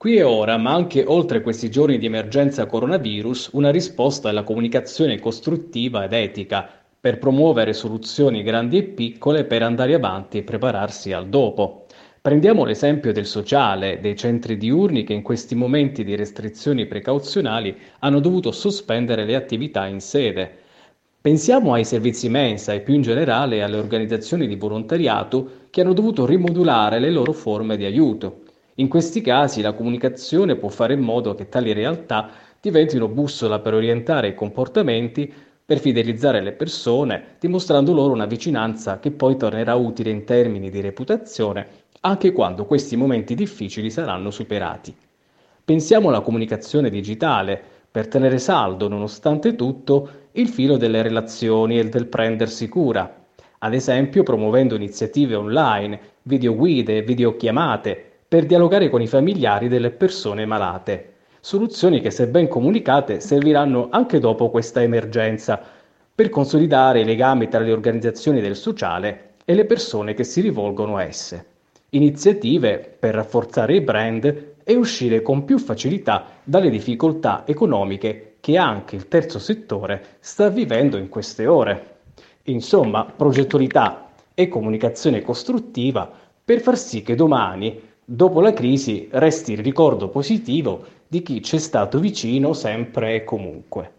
Qui e ora, ma anche oltre questi giorni di emergenza coronavirus, una risposta è la comunicazione costruttiva ed etica, per promuovere soluzioni grandi e piccole per andare avanti e prepararsi al dopo. Prendiamo l'esempio del sociale, dei centri diurni che in questi momenti di restrizioni precauzionali hanno dovuto sospendere le attività in sede. Pensiamo ai servizi mensa e più in generale alle organizzazioni di volontariato che hanno dovuto rimodulare le loro forme di aiuto. In questi casi la comunicazione può fare in modo che tali realtà diventino bussola per orientare i comportamenti, per fidelizzare le persone, dimostrando loro una vicinanza che poi tornerà utile in termini di reputazione anche quando questi momenti difficili saranno superati. Pensiamo alla comunicazione digitale, per tenere saldo, nonostante tutto, il filo delle relazioni e del prendersi cura, ad esempio promuovendo iniziative online, videoguide videochiamate per dialogare con i familiari delle persone malate. Soluzioni che, se ben comunicate, serviranno anche dopo questa emergenza per consolidare i legami tra le organizzazioni del sociale e le persone che si rivolgono a esse. Iniziative per rafforzare i brand e uscire con più facilità dalle difficoltà economiche che anche il terzo settore sta vivendo in queste ore. Insomma, progettualità e comunicazione costruttiva per far sì che domani dopo la crisi resti il ricordo positivo di chi ci è stato vicino sempre e comunque.